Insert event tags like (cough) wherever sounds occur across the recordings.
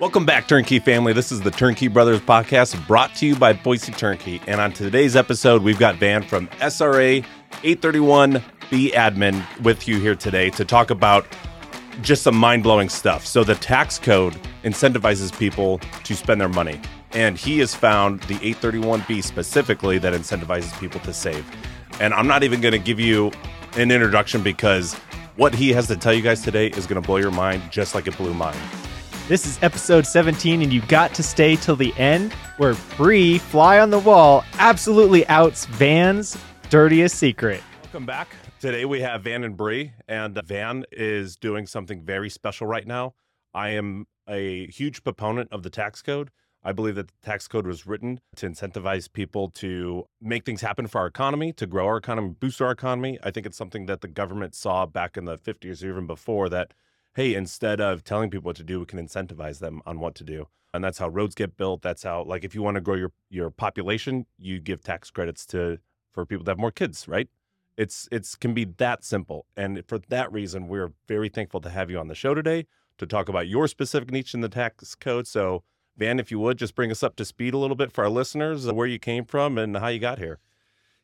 Welcome back, Turnkey family. This is the Turnkey Brothers podcast brought to you by Boise Turnkey. And on today's episode, we've got Van from SRA 831B admin with you here today to talk about just some mind blowing stuff. So, the tax code incentivizes people to spend their money. And he has found the 831B specifically that incentivizes people to save. And I'm not even going to give you an introduction because what he has to tell you guys today is going to blow your mind just like it blew mine. This is episode 17, and you got to stay till the end, where Bre, fly on the wall, absolutely outs Van's dirtiest secret. Welcome back. Today we have Van and Bre, and uh, Van is doing something very special right now. I am a huge proponent of the tax code. I believe that the tax code was written to incentivize people to make things happen for our economy, to grow our economy, boost our economy. I think it's something that the government saw back in the 50s or even before that hey, instead of telling people what to do, we can incentivize them on what to do. And that's how roads get built. That's how, like, if you want to grow your your population, you give tax credits to for people to have more kids, right? It's it's can be that simple. And for that reason, we're very thankful to have you on the show today to talk about your specific niche in the tax code. So, Van, if you would just bring us up to speed a little bit for our listeners, uh, where you came from and how you got here.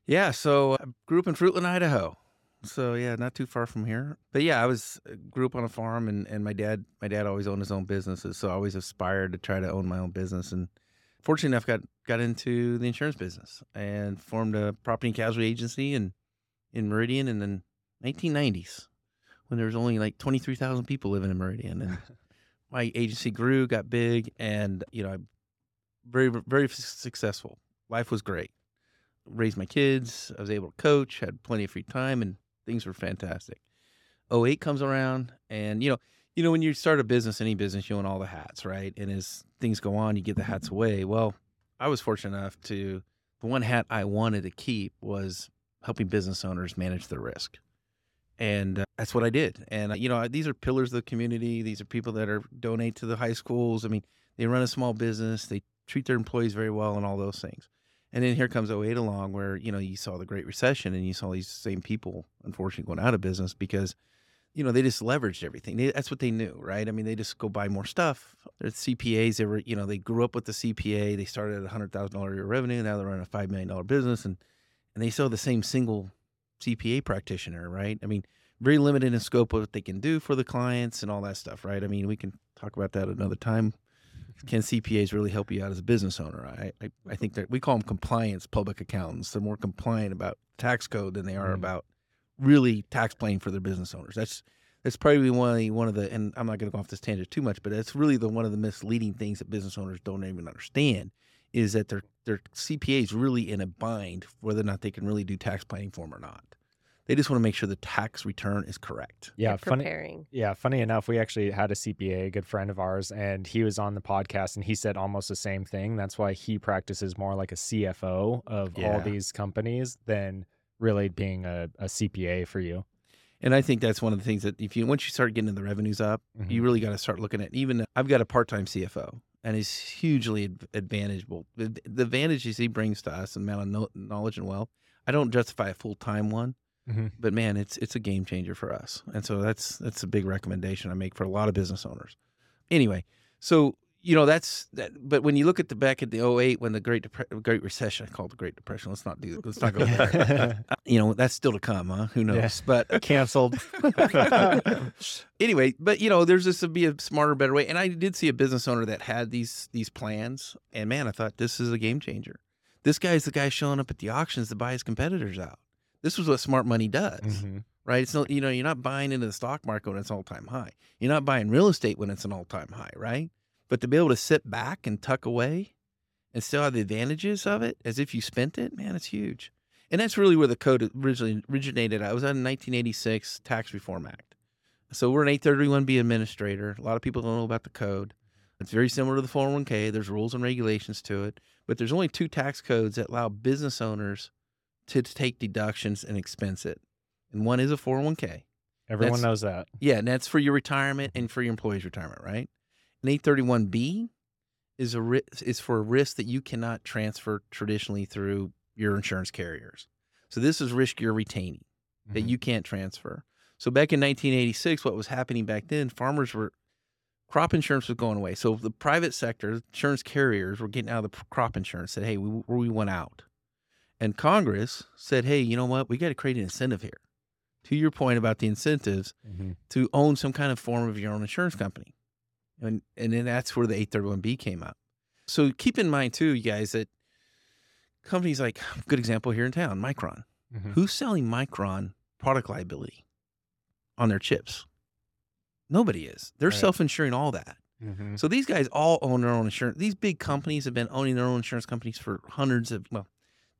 Yeah, so I grew up in Fruitland, Idaho. So yeah, not too far from here. But yeah, I was uh, grew up on a farm, and, and my dad my dad always owned his own businesses, so I always aspired to try to own my own business. And fortunately enough, got got into the insurance business and formed a property and casualty agency in in Meridian in the 1990s when there was only like 23,000 people living in Meridian, and (laughs) my agency grew, got big, and you know, I very very successful. Life was great. Raised my kids. I was able to coach. Had plenty of free time, and things were fantastic. 08 comes around and you know, you know when you start a business, any business, you own all the hats, right? And as things go on, you get the hats away. Well, I was fortunate enough to the one hat I wanted to keep was helping business owners manage their risk. And uh, that's what I did. And uh, you know, these are pillars of the community. These are people that are donate to the high schools. I mean, they run a small business. They treat their employees very well and all those things. And then here comes 08 along where, you know, you saw the Great Recession and you saw these same people, unfortunately, going out of business because, you know, they just leveraged everything. They, that's what they knew, right? I mean, they just go buy more stuff. They're CPAs. They were, you know, they grew up with the CPA. They started at $100,000 a year revenue. Now they're running a $5 million business and, and they saw the same single CPA practitioner, right? I mean, very limited in scope of what they can do for the clients and all that stuff, right? I mean, we can talk about that another time can CPAs really help you out as a business owner? I, I, I, think that we call them compliance public accountants. They're more compliant about tax code than they are mm. about really tax planning for their business owners. That's that's probably one of the, one of the and I'm not going to go off this tangent too much, but that's really the one of the misleading things that business owners don't even understand is that their their CPAs really in a bind whether or not they can really do tax planning for them or not. They just want to make sure the tax return is correct. Yeah, funny. Preparing. Yeah, funny enough, we actually had a CPA, a good friend of ours, and he was on the podcast and he said almost the same thing. That's why he practices more like a CFO of yeah. all these companies than really being a, a, CPA for you. And I think that's one of the things that if you once you start getting the revenues up, mm-hmm. you really got to start looking at even I've got a part-time CFO and he's hugely advantageable. The, the advantages he brings to us and amount of knowledge and wealth, I don't justify a full-time one Mm-hmm. But man, it's it's a game changer for us, and so that's that's a big recommendation I make for a lot of business owners. Anyway, so you know that's that. But when you look at the back at the 08, when the Great Dep- Great Recession, I call it the Great Depression. Let's not do. Let's not go there. you know that's still to come, huh? Who knows? Yeah. But (laughs) canceled. (laughs) anyway, but you know, there's this to be a smarter, better way. And I did see a business owner that had these these plans, and man, I thought this is a game changer. This guy's the guy showing up at the auctions to buy his competitors out. This is what smart money does. Mm-hmm. Right? It's not, you know, you're not buying into the stock market when it's all time high. You're not buying real estate when it's an all time high, right? But to be able to sit back and tuck away and still have the advantages of it as if you spent it, man, it's huge. And that's really where the code originally originated. I was on 1986 Tax Reform Act. So we're an 831B administrator. A lot of people don't know about the code. It's very similar to the 401k. There's rules and regulations to it, but there's only two tax codes that allow business owners to take deductions and expense it. And one is a 401k. Everyone that's, knows that. Yeah, and that's for your retirement and for your employee's retirement, right? An 831B is a is for a risk that you cannot transfer traditionally through your insurance carriers. So this is risk you're retaining that mm-hmm. you can't transfer. So back in 1986, what was happening back then, farmers were crop insurance was going away. So the private sector, insurance carriers were getting out of the crop insurance, said, hey, we, we went out. And Congress said, hey, you know what? We got to create an incentive here. To your point about the incentives mm-hmm. to own some kind of form of your own insurance company. And, and then that's where the 831B came up. So keep in mind, too, you guys, that companies like, good example here in town, Micron. Mm-hmm. Who's selling Micron product liability on their chips? Nobody is. They're right. self insuring all that. Mm-hmm. So these guys all own their own insurance. These big companies have been owning their own insurance companies for hundreds of, well,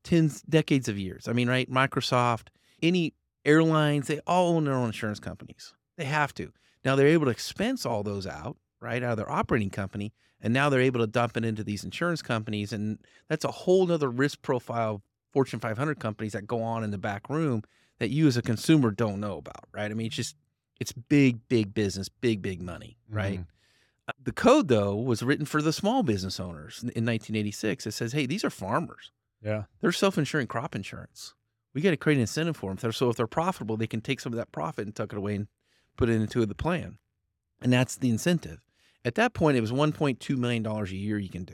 tens, decades of years. I mean, right? Microsoft, any airlines, they all own their own insurance companies. They have to. Now they're able to expense all those out, right, out of their operating company. And now they're able to dump it into these insurance companies. And that's a whole other risk profile Fortune 500 companies that go on in the back room that you as a consumer don't know about, right? I mean, it's just, it's big, big business, big, big money, right? Mm-hmm. Uh, the code, though, was written for the small business owners in 1986. It says, hey, these are farmers. Yeah. They're self insuring crop insurance. We got to create an incentive for them. So if they're profitable, they can take some of that profit and tuck it away and put it into the plan. And that's the incentive. At that point, it was $1.2 million a year you can do.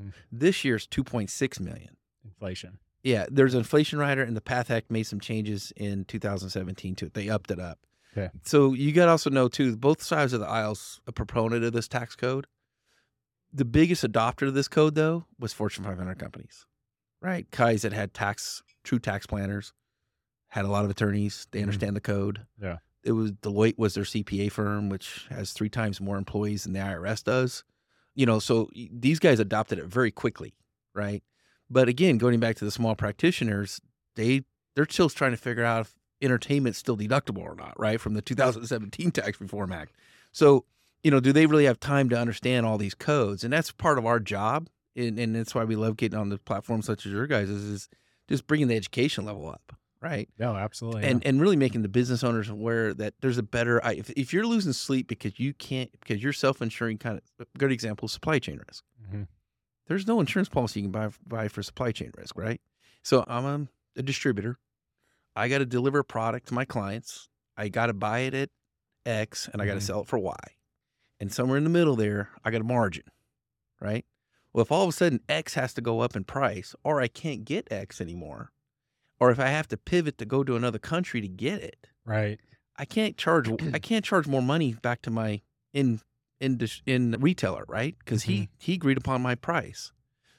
Mm-hmm. This year's 2.6 million. Inflation. Yeah, there's an inflation rider, and the PATH Act made some changes in 2017 to it. They upped it up. Okay. So you got to also know too, both sides of the aisles a proponent of this tax code. The biggest adopter of this code, though, was Fortune 500 companies right? Guys that had tax, true tax planners, had a lot of attorneys. They mm-hmm. understand mm-hmm. the code. Yeah. It was Deloitte was their CPA firm, which has three times more employees than the IRS does. You know, so these guys adopted it very quickly, right? But again, going back to the small practitioners, they they're still trying to figure out if entertainment's still deductible or not, right? From the 2017 Tax Reform Act. So, you know, do they really have time to understand all these codes? And that's part of our job and, and that's why we love getting on the platforms such as your guys is, is just bringing the education level up right? No absolutely and yeah. and really making the business owners aware that there's a better if, if you're losing sleep because you can't because you're self-insuring kind of good example supply chain risk. Mm-hmm. there's no insurance policy you can buy buy for supply chain risk right? So i'm a, a distributor. I got to deliver a product to my clients. I got to buy it at x and i got to mm-hmm. sell it for y. And somewhere in the middle there i got a margin right well, if all of a sudden X has to go up in price, or I can't get X anymore, or if I have to pivot to go to another country to get it, right? I can't charge. I (clears throat) can't charge more money back to my in in in retailer, right? Because mm-hmm. he he agreed upon my price.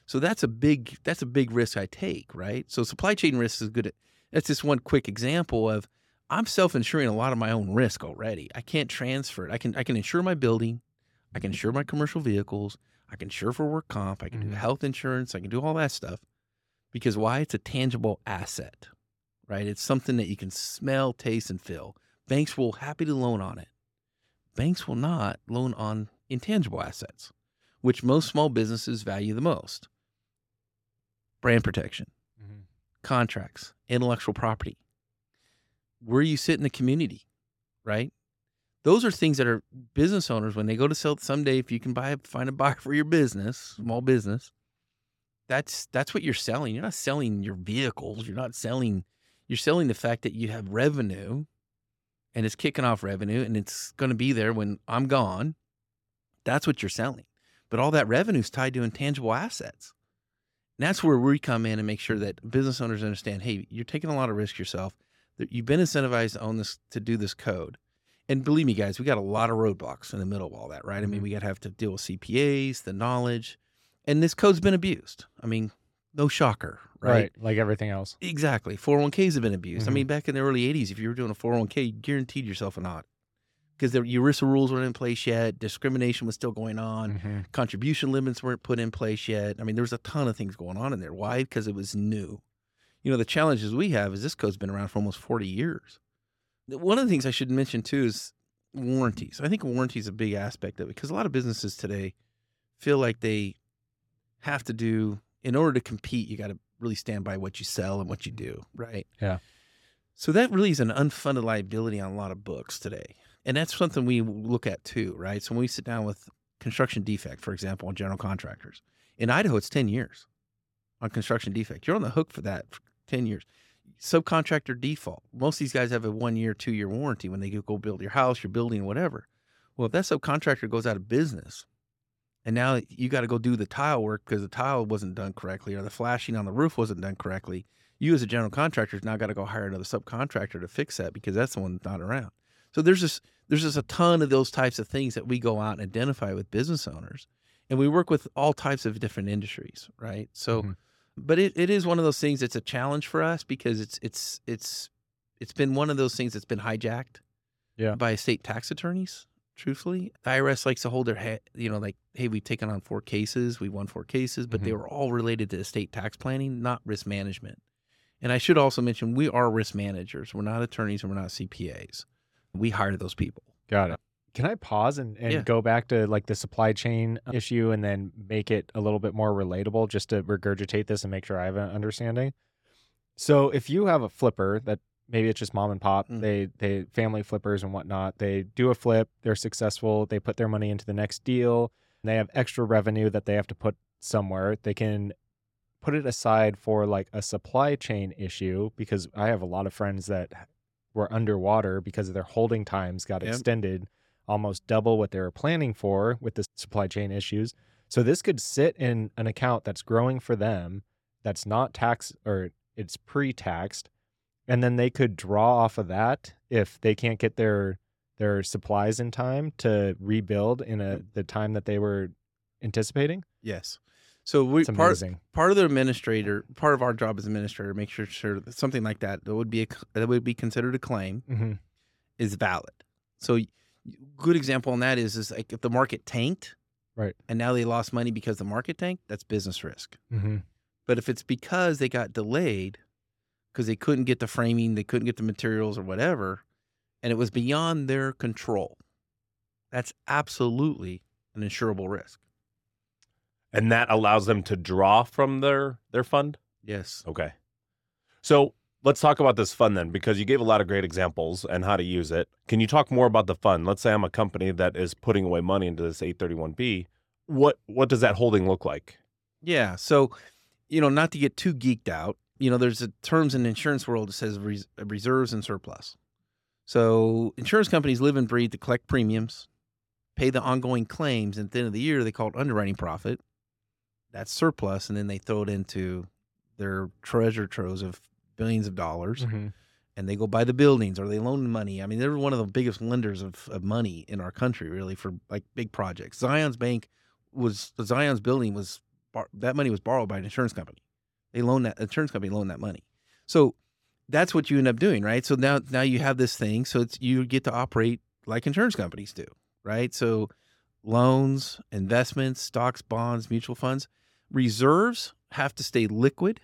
So that's a big that's a big risk I take, right? So supply chain risk is good. At, that's just one quick example of I'm self-insuring a lot of my own risk already. I can't transfer it. I can I can insure my building, I can insure my commercial vehicles, I can insure for work comp. I can mm-hmm. do health insurance. I can do all that stuff. Because why? It's a tangible asset, right? It's something that you can smell, taste, and feel. Banks will happy to loan on it. Banks will not loan on intangible assets, which most small businesses value the most. Brand protection, mm-hmm. contracts, intellectual property. Where you sit in the community, right? Those are things that are business owners when they go to sell someday if you can buy find a buyer for your business small business that's that's what you're selling. You're not selling your vehicles. You're not selling you're selling the fact that you have revenue and it's kicking off revenue and it's going to be there when i'm gone. That's what you're selling. But all that revenue is tied to intangible assets. And that's where we come in and make sure that business owners understand hey you're taking a lot of risk yourself you've been incentivized to own this to do this code and believe me, guys, we got a lot of roadblocks in the middle of all that, right? I mean, mm-hmm. we got to have to deal with CPAs, the knowledge, and this code's been abused. I mean, no shocker, right? right like everything else. Exactly. 401ks have been abused. Mm-hmm. I mean, back in the early 80s, if you were doing a 401k, you guaranteed yourself an audit because the ERISA rules weren't in place yet. Discrimination was still going on. Mm-hmm. Contribution limits weren't put in place yet. I mean, there was a ton of things going on in there. Why? Because it was new. You know, the challenges we have is this code's been around for almost 40 years. One of the things I should mention too is warranties. I think warranty is a big aspect of it because a lot of businesses today feel like they have to do in order to compete. You got to really stand by what you sell and what you do, right? Yeah. So that really is an unfunded liability on a lot of books today, and that's something we look at too, right? So when we sit down with construction defect, for example, on general contractors in Idaho, it's ten years on construction defect. You're on the hook for that for ten years subcontractor default. Most of these guys have a one year, two year warranty when they go build your house, your building, whatever. Well, if that subcontractor goes out of business, and now you got to go do the tile work because the tile wasn't done correctly or the flashing on the roof wasn't done correctly. You as a general contractor now got to go hire another subcontractor to fix that because that's the one that's not around. So there's just there's just a ton of those types of things that we go out and identify with business owners, and we work with all types of different industries, right? So, mm-hmm. But it, it is one of those things. It's a challenge for us because it's it's it's it's been one of those things that's been hijacked, yeah. by estate tax attorneys truthfully. The IRS likes to hold their head, you know, like, hey, we've taken on four cases, we won four cases, but mm-hmm. they were all related to estate tax planning, not risk management. And I should also mention we are risk managers. We're not attorneys and we're not CPAs. We hire those people. Got it. Can I pause and, and yeah. go back to like the supply chain issue and then make it a little bit more relatable just to regurgitate this and make sure I have an understanding? So if you have a flipper that maybe it's just mom and pop mm. they they family flippers and whatnot they do a flip they're successful they put their money into the next deal and they have extra revenue that they have to put somewhere they can put it aside for like a supply chain issue because i have a lot of friends that were underwater because their holding times got yep. extended almost double what they were planning for with the supply chain issues so this could sit in an account that's growing for them that's not tax or it's pre-taxed and then they could draw off of that if they can't get their their supplies in time to rebuild in a the time that they were anticipating. Yes. So we part part of the administrator, part of our job as administrator, make sure sure that something like that that would be a, that would be considered a claim mm-hmm. is valid. So good example on that is is like if the market tanked, right, and now they lost money because the market tanked, that's business risk. Mm-hmm. But if it's because they got delayed, because they couldn't get the framing, they couldn't get the materials or whatever, and it was beyond their control. That's absolutely an insurable risk. And that allows them to draw from their their fund? Yes. Okay. So let's talk about this fund then, because you gave a lot of great examples and how to use it. Can you talk more about the fund? Let's say I'm a company that is putting away money into this 831B. What what does that holding look like? Yeah. So, you know, not to get too geeked out, you know, there's a terms in the insurance world that says res- reserves and surplus. So insurance companies live and breathe to collect premiums, pay the ongoing claims, and at the end of the year they call it underwriting profit. That's surplus, and then they throw it into their treasure troves of billions of dollars. Mm-hmm. And they go buy the buildings or they loan money. I mean, they're one of the biggest lenders of, of money in our country, really, for like big projects. Zions Bank was Zion's building was that money was borrowed by an insurance company. They loan that insurance company loan that money. So that's what you end up doing, right? So now now you have this thing, so it's you get to operate like insurance companies do, right? So loans, investments, stocks, bonds, mutual funds, reserves have to stay liquid,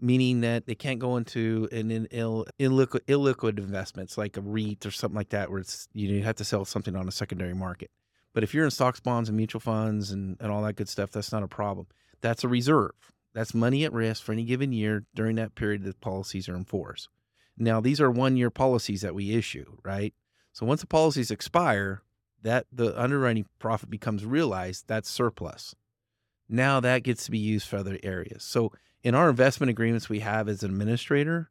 meaning that they can't go into an Ill, illiquid, illiquid investments like a REIT or something like that, where it's you have to sell something on a secondary market. But if you're in stocks, bonds, and mutual funds and, and all that good stuff, that's not a problem. That's a reserve. That's money at risk for any given year during that period that policies are in force. Now, these are one year policies that we issue, right? So once the policies expire, that the underwriting profit becomes realized, that's surplus. Now that gets to be used for other areas. So in our investment agreements we have as an administrator,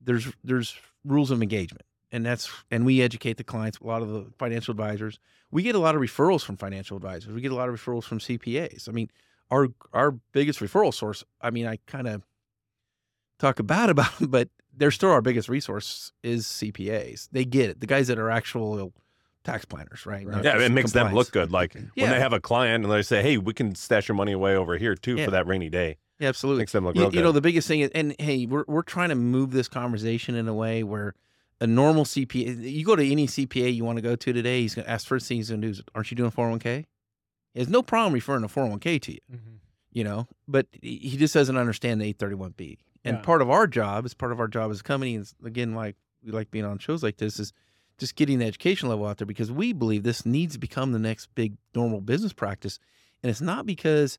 there's there's rules of engagement. And that's and we educate the clients, a lot of the financial advisors. We get a lot of referrals from financial advisors. We get a lot of referrals from CPAs. I mean, our our biggest referral source. I mean, I kind of talk (laughs) about about them, but they're still our biggest resource is CPAs. They get it. The guys that are actual tax planners, right? right. Yeah, it makes compliance. them look good. Like yeah. when they have a client and they say, "Hey, we can stash your money away over here too yeah. for that rainy day." Yeah, absolutely. Makes them look you, real good. You know, the biggest thing is, and hey, we're we're trying to move this conversation in a way where a normal CPA, you go to any CPA you want to go to today, he's going to ask first thing he's going to do is, "Aren't you doing 401k?" He has no problem referring a 401k to you, mm-hmm. you know, but he just doesn't understand the 831B. And yeah. part of our job, as part of our job as a company, is again, like we like being on shows like this, is just getting the education level out there because we believe this needs to become the next big normal business practice. And it's not because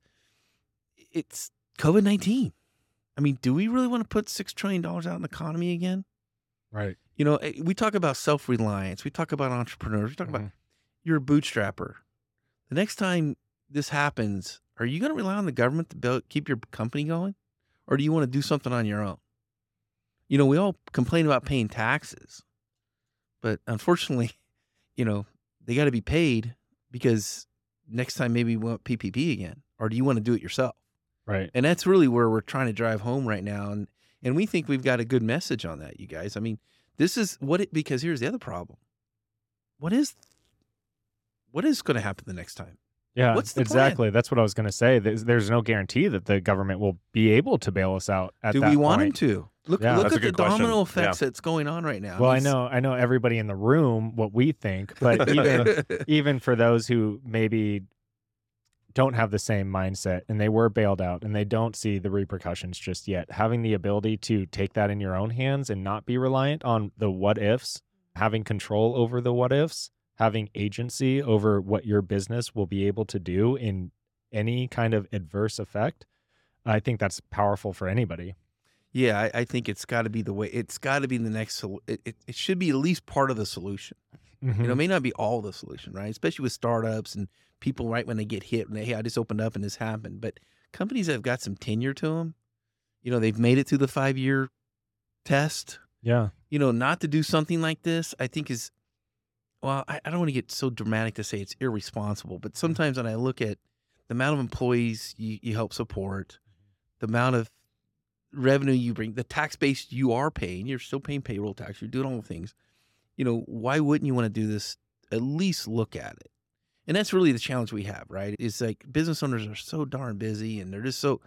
it's COVID 19. I mean, do we really want to put $6 trillion out in the economy again? Right. You know, eh, we talk about self reliance, we talk about entrepreneurs, we talk mm-hmm. about you're a bootstrapper. The next time this happens, are you going to rely on the government to build, keep your company going? Or do you want to do something on your own? You know, we all complain about paying taxes, but unfortunately, (laughs) you know, they got to be paid because next time maybe we want PPP again, or do you want to do it yourself? Right. And that's really where we're trying to drive home right now. And and we think we've got a good message on that, you guys. I mean, this is what it because here's the other problem. What is what is going to happen the next time? Yeah, What's the plan? exactly. That's what I was going to say. There's, there's no guarantee that the government will be able to bail us out at Do that we want point. him to? Look Yeah. look That's at the good question. domino effects that's going on right now. Well, I know, I know everybody in the room what we think, but (laughs) even even for those who maybe don't have the same mindset and they were bailed out and they don't see the repercussions just yet, having the ability to take that in your own hands and not be reliant on the what ifs, having control over the what ifs, having agency over what your business will be able to do in any kind of adverse effect, I think that's powerful for anybody. Yeah, I, I think it's got to be the way. It's got to be the next. It, it, it should be at least part of the solution. You know, it mm-hmm. may not be all the solution, right? Especially with startups and people right when they get hit and they, hey, I just opened up and this happened. But companies that have got some tenure to them, you know, they've made it through the five year test. yeah. You know, not to do something like this, I think is, well, I, I don't want to get so dramatic to say it's irresponsible, but mm-hmm. sometimes when I look at the amount of employees you, you help support, the amount of revenue you bring, the tax base you are paying, you're still paying payroll tax, you're doing all the things. You know, why wouldn't you want to do this? At least look at it. And that's really the challenge we have, right? It's like business owners are so darn busy and they're just so,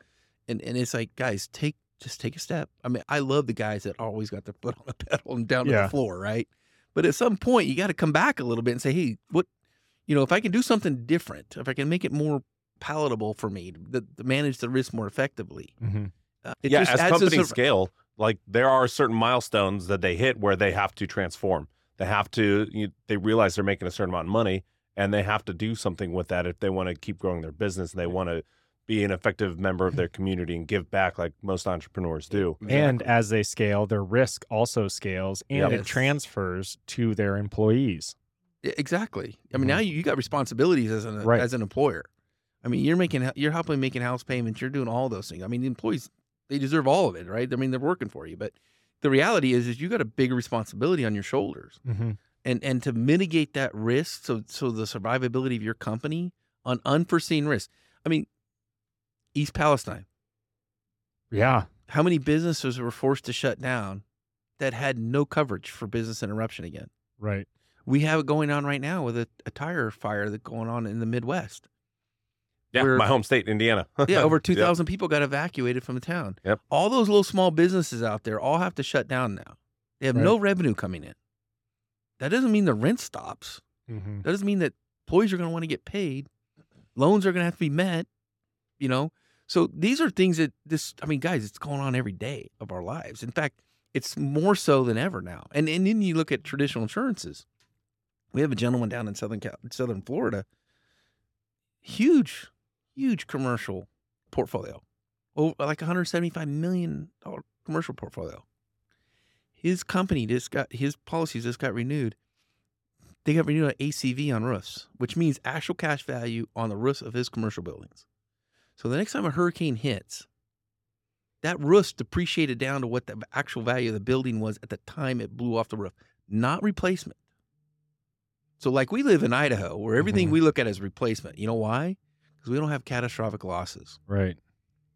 and, and it's like, guys, take, just take a step. I mean, I love the guys that always got their foot on the (laughs) pedal and down to the floor, right? But at some point, you got to come back a little bit and say, hey, what, you know, if I can do something different, if I can make it more palatable for me to, to manage the risk more effectively, hmm uh, it yeah, just as adds a companies sur- scale, like there are certain milestones that they hit where they have to transform. They have to. You, they realize they're making a certain amount of money, and they have to do something with that if they want to keep growing their business and they want to be an effective member of their (laughs) community and give back like most entrepreneurs do. And as they scale, their risk also scales and Yep. it transfers to their employees. Exactly. I mean, now you, you got responsibilities as an Right. as an employer. I mean, you're making you're helping making house payments. You're doing all those things. I mean, the employees they deserve all of it, right? I mean, they're working for you, but the reality is, is you got a big responsibility on your shoulders, Mm-hmm. and and to mitigate that risk, so so the survivability of your company on unforeseen risk. I mean, East Palestine. Yeah. How many businesses were forced to shut down that had no coverage for business interruption again? Right. We have it going on right now with a, a tire fire that's going on in the Midwest. Yeah, We're- my home state, Indiana. (laughs) Yeah, over Yep. 2,000 people got evacuated from the town. Yep. All those little small businesses out there all have to shut down now. They have no revenue coming in. That doesn't mean the rent stops. Mm-hmm. That doesn't mean that employees are going to want to get paid. Loans are going to have to be met, you know? So these are things that this, I mean, guys, it's going on every day of our lives. In fact, it's more so than ever now. And, and then you look at traditional insurances. We have a gentleman down in Southern Southern Florida, huge, huge commercial portfolio, oh, like 175 million dollar commercial portfolio. His company just got his policies just got renewed. They got renewed at ACV on roofs, which means actual cash value on the roofs of his commercial buildings. So the next time a hurricane hits, that roof's depreciated down to what the actual value of the building was at the time it blew off the roof, not replacement. So, like we live in Idaho, where everything Mhm. we look at is replacement. You know why? Because we don't have catastrophic losses, Right.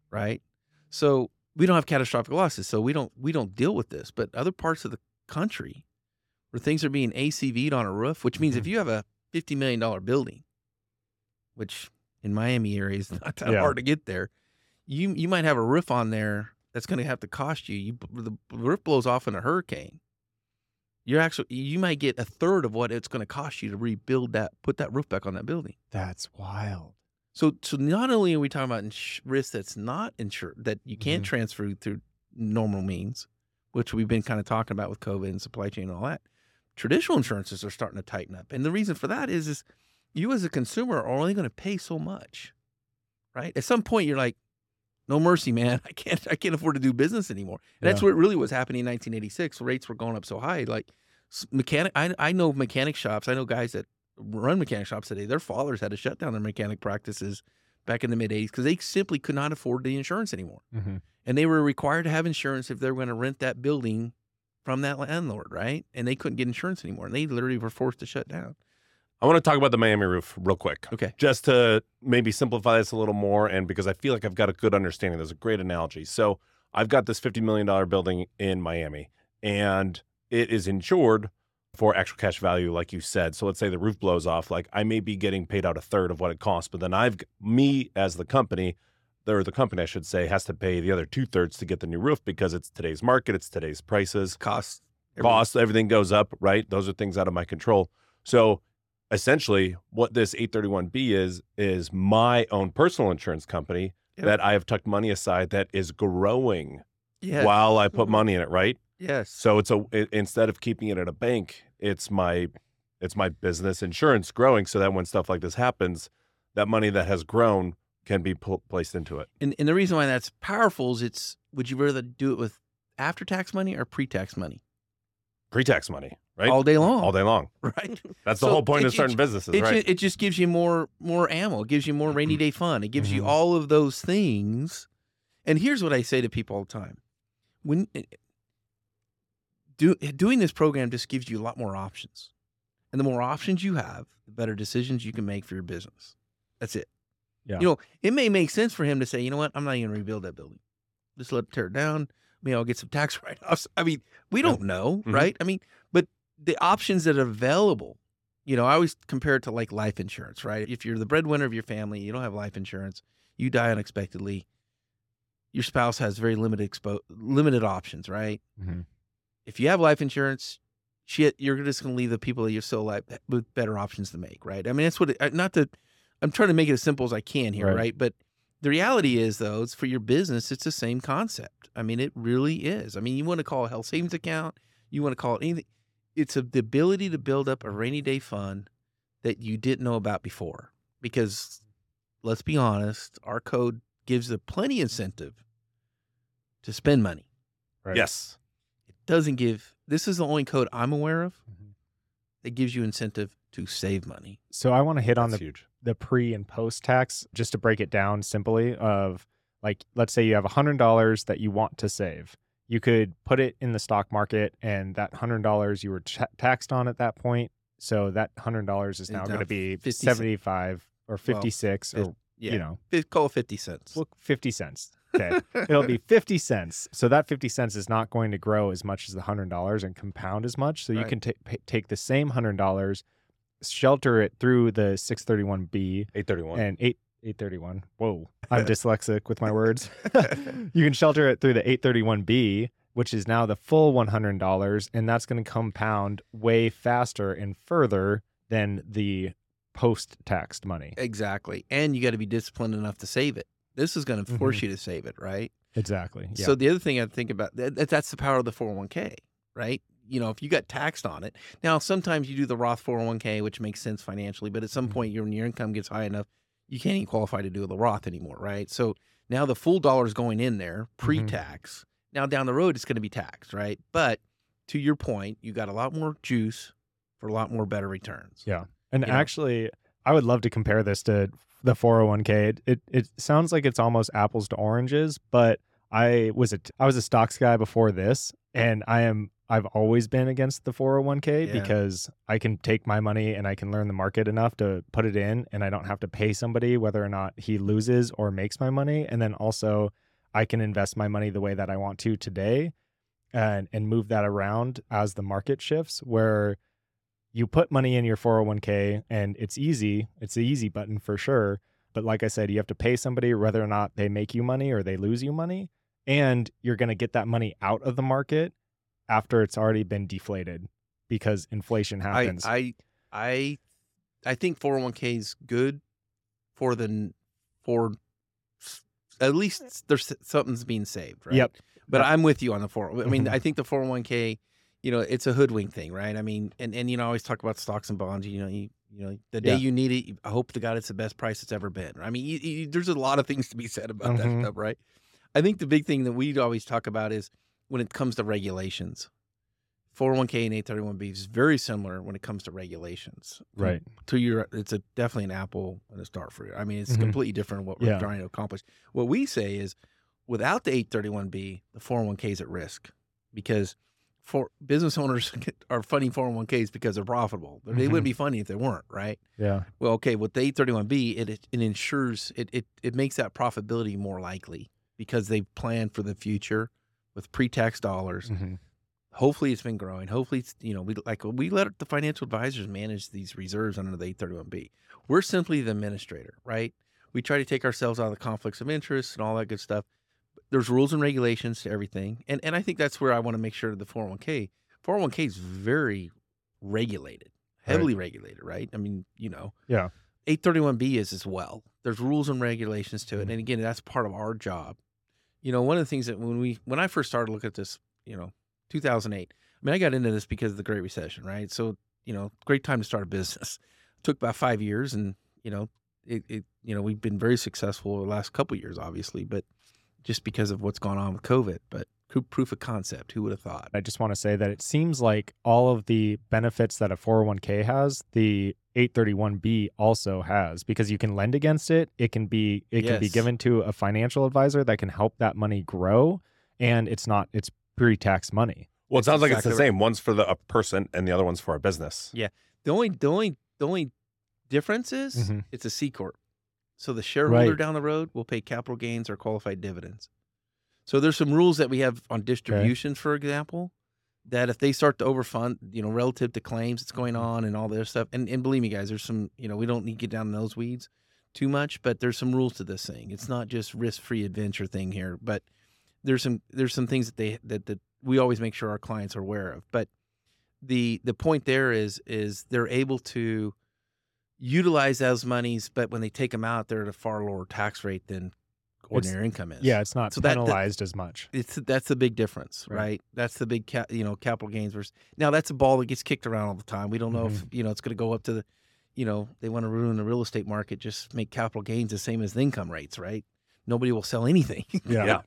right? So we don't have catastrophic losses, so we don't we don't deal with this. But other parts of the country, where things are being ACV'd on a roof, which means if Mhm. you have a fifty million dollar building, which in Miami area is (laughs) not that Yeah. hard to get there, you you might have a roof on there that's going to have to cost you. You the roof blows off in a hurricane. You're actually you might get a third of what it's going to cost you to rebuild that, put that roof back on that building. That's wild. So so not only are we talking about ins- risk that's not insured that you can't Mhm. transfer through normal means, which we've been kind of talking about with COVID and supply chain and all that. Traditional insurances are starting to tighten up, and the reason for that is is you as a consumer are only going to pay so much, right? At some point, you're like, no mercy, man. (laughs) I can't I can't afford to do business anymore. And that's what really was happening in 1986. Rates were going up so high, like mechanic. I I know mechanic shops. I know guys that run mechanic shops today. Their fathers had to shut down their mechanic practices back in the mid 80s because they simply could not afford the insurance anymore. Mm-hmm. And they were required to have insurance if they were going to rent that building from that landlord, right? And they couldn't get insurance anymore. And they literally were forced to shut down. I want to talk about the Miami roof real quick. Okay. Just to maybe simplify this a little more, and because I feel like I've got a good understanding. There's a great analogy. So I've got this $50 million building in Miami, and it is insured for actual cash value, like you said. So let's say the roof blows off, like I may be getting paid out a third of what it costs, but then I've me as the company, or the company I should say, has to pay the other two thirds to get the new roof because it's today's market, it's today's prices, Costs. costs, everything goes up, right? Those are things out of my control. So essentially, what this 831B is is my own personal insurance company Yep. that I have tucked money aside that is growing Yes. while I put money in it, right? Yes. So it's a it, instead of keeping it at a bank, it's my it's my business insurance growing so that when stuff like this happens, that money that has grown can be pu- placed into it. And, and the reason why that's powerful is it's would you rather do it with after tax money or pre tax money? Pre-tax money, right? All day long. All day long. (laughs) Right. That's the So whole point it- of starting it- businesses, It, right? ju- it just gives you more more ammo. It gives you more rainy day fun. It gives you Mhm. all of those things. And here's what I say to people all the time: when eh, do, doing this program just gives you a lot more options, and the more options you have, the better decisions you can make for your business. That's it. Yeah. You know, it may make sense for him to say, you know what, I'm not even going to rebuild that building. Just let it tear it down. Maybe I'll get some tax (laughs) write offs. I mean, we don't know, Mhm. right? I mean, but the options that are available you know, I always compare it to like life insurance, right? If you're the breadwinner of your family, you don't have life insurance, you die unexpectedly, your spouse has very limited expo- limited options, right? Mhm. If you have life insurance, shit, you're just going to leave the people that you're still alive with better options to make, right? I mean, that's what, it, not that I'm trying to make it as simple as I can here, Right. right? But the reality is, though, it's for your business, it's the same concept. I mean, it really is. I mean, you want to call it a health savings account, you want to call it anything. It's a, the ability to build up a rainy day fund that you didn't know about before. Because let's be honest, our code gives a plenty incentive to spend money. Right. Yes. Doesn't give. This is the only code I'm aware of Mhm. that gives you incentive to save money. So I want to hit on the huge. the pre and post tax just to break it down simply of like let's say you have $100 that you want to save you could put it in the stock market and that $100 you were ta taxed on at that point so that $100 is Is now now going to be 50 cents. 75 or 56 fif- or Yeah, you know call it fifty cents. well, 50 cents okay it'll be 50 cents so that 50 cents is not going to grow as much as the $100 and compound as much so you can ta- pa- take the same $100 shelter it through the 631b 831. and eight eight thirty one. Whoa, (laughs) I'm dyslexic with my words. (laughs) (laughs) you can shelter it through the eight thirty one B, which is now the full one hundred dollars, and that's going to compound way faster and further than the post taxed money. exactly, and you got to be disciplined enough to save it. This is going to force you to save it, right? Exactly. Yeah. So the other thing I think about that, that- that's the power of the 401k, right? You know, if you got taxed on it. Now, sometimes you do the Roth 401k, which makes sense financially, but at some Mhm. point, your, when your income gets high enough, you can't even qualify to do the Roth anymore, right? So now the full dollar is going in there pre-tax. Now down the road, it's going to be taxed, right? But to your point, you got a lot more juice for a lot more better returns. Yeah. And you know? actually, I would love to compare this to the 401k. It, it it sounds like it's almost apples to oranges, but I was a I was a stocks guy before this, and I am I've always been against the 401k Yeah. because I can take my money and I can learn the market enough to put it in, and I don't have to pay somebody whether or not he loses or makes my money, and then also I can invest my money the way that I want to today, and and move that around as the market shifts where you put money in your 401k and it's easy. It's the easy button for sure. But like I said, you have to pay somebody whether or not they make you money or they lose you money. And you're going to get that money out of the market after it's already been deflated because inflation happens. I I I think 401k is good for the for at least there's something's being saved, right? Yep. But Yep. I'm with you on the 4. I mean. (laughs) I think the 401k, you know, it's a hoodwink thing, right? I mean, and and you know, I always talk about stocks and bonds. You know, you you know, the day Yeah. you need it, I hope to God it's the best price it's ever been. I mean, you, you, there's a lot of things to be said about Mhm. that stuff, right? I think the big thing that we always talk about is when it comes to regulations. 401k and 831b is very similar when it comes to regulations. Right. To your, it's a definitely an apple and a star fruit. I mean, it's Mhm. completely different what we're Yeah. trying to accomplish. What we say is, without the 831b, the 401k is at risk because for business owners (laughs) are funding 401ks because they're profitable. They Mhm. wouldn't be funding if they weren't, right? Yeah. Well, okay, with the 831B, it it ensures it it it makes that profitability more likely because they plan for the future with pre-tax dollars. Mhm. Hopefully, it's been growing. Hopefully, it's you know we like we let the financial advisors manage these reserves under the 831B. We're simply the administrator, right? We try to take ourselves out of the conflicts of interest and all that good stuff. There's rules and regulations to everything, and and I think that's where I want to make sure the 401k 401k is very regulated, Right. heavily regulated, right? I mean, you know, Yeah. 831B is as well. There's rules and regulations to it. Mhm. And again, that's part of our job. You know, one of the things that when we when I first started looking at this, you know, 2008. I mean, I got into this because of the Great Recession, right? So, you know, great time to start a business. (laughs) Took about 5 years and, you know, it, it you know, we've been very successful the last couple years obviously, but just because of what's gone on with COVID, but proof of concept, who would have thought? I just want to say that it seems like all of the benefits that a 401k has, the 831b also has because you can lend against it. It can be it can be given to a financial advisor that can help that money grow and it's not it's pre-tax money. Well, it sounds like it's exactly the right. same. One's for the a person, and the other one's for a business. Yeah. The only the only the only difference is Mhm. it's a C corp. So the shareholder Right. down the road will pay capital gains or qualified dividends. So there's some rules that we have on distributions, for example, that if they start to overfund, you know, relative to claims that's going Mm-hmm. on and all this stuff. And and believe me, guys, there's some, you know, we don't need to get down in those weeds too much, but there's some rules to this thing. It's not just risk free adventure thing here, but there's some there's some things that they that that we always make sure our clients are aware of. But the the point there is is they're able to utilize those monies, but when they take them out, they're at a far lower tax rate than ordinary income is. Yeah, it's not So that- that- penalized as much. it's that's the big difference, Right. right? That's the big cap, you know, capital gains versus now that's a ball that gets kicked around all the time. We don't know if Mm-hmm. you know it's going to go up to the, you know, they want to ruin the real estate market, just make capital gains the same as the income rates, right? Nobody will sell anything. (laughs) Yeah. Yeah.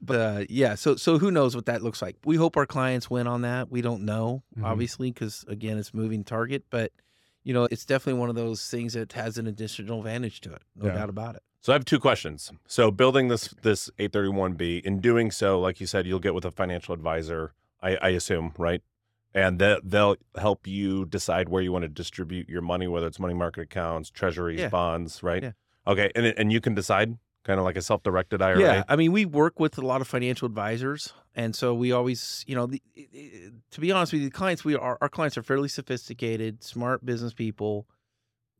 but uh, yeah, so so who knows what that looks like? We hope our clients win on that. We don't know, Mhm. obviously, because again, it's moving target, but you know, it's definitely one of those things that has an additional advantage to it, no Yeah. doubt about it. So I have two questions. So building this this 831B, in doing so, like you said, you'll get with a financial advisor, I, I assume, right? And that they'll help you decide where you want to distribute your money, whether it's money market accounts, treasuries, Yeah. bonds, right? Yeah. Okay, and and you can decide, kind of like a self-directed IRA. Yeah, I mean, we work with a lot of financial advisors, and so we always, you know, the, to be honest with you, the clients we are our clients are fairly sophisticated, smart business people,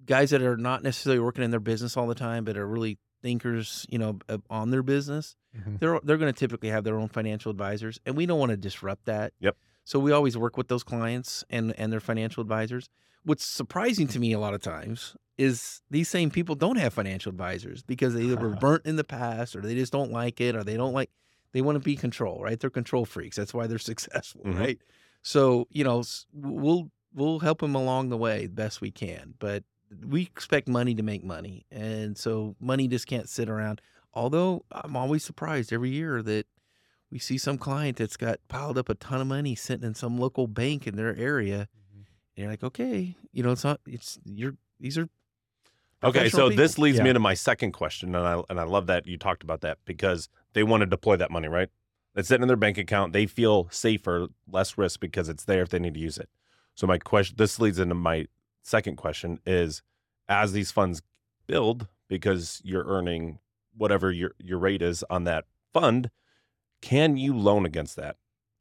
guys that are not necessarily working in their business all the time, but are really thinkers, you know, on their business. Mhm. They're they're going to typically have their own financial advisors, and we don't want to disrupt that. Yep. So we always work with those clients and and their financial advisors. What's surprising to me a lot of times is these same people don't have financial advisors because they either were (laughs) burnt in the past or they just don't like it or they don't like they want to be control, right? They're control freaks. That's why they're (laughs) successful, Mhm. right? So, you know, we'll we'll help them along the way best we can, but we expect money to make money. And so money just can't sit around. Although I'm always surprised every year that we see some client that's got piled up a ton of money sitting in some local bank in their area. Mm-hmm. And you're like, okay, you know, it's not, it's, you're, these are, Okay, professional so this people. leads me Yeah. into my second question, and I and I love that you talked about that because they want to deploy that money, right? It's sitting in their bank account. They feel safer, less risk because it's there if they need to use it. So my question, this leads into my second question: is as these funds build, because you're earning whatever your your rate is on that fund, can you loan against that?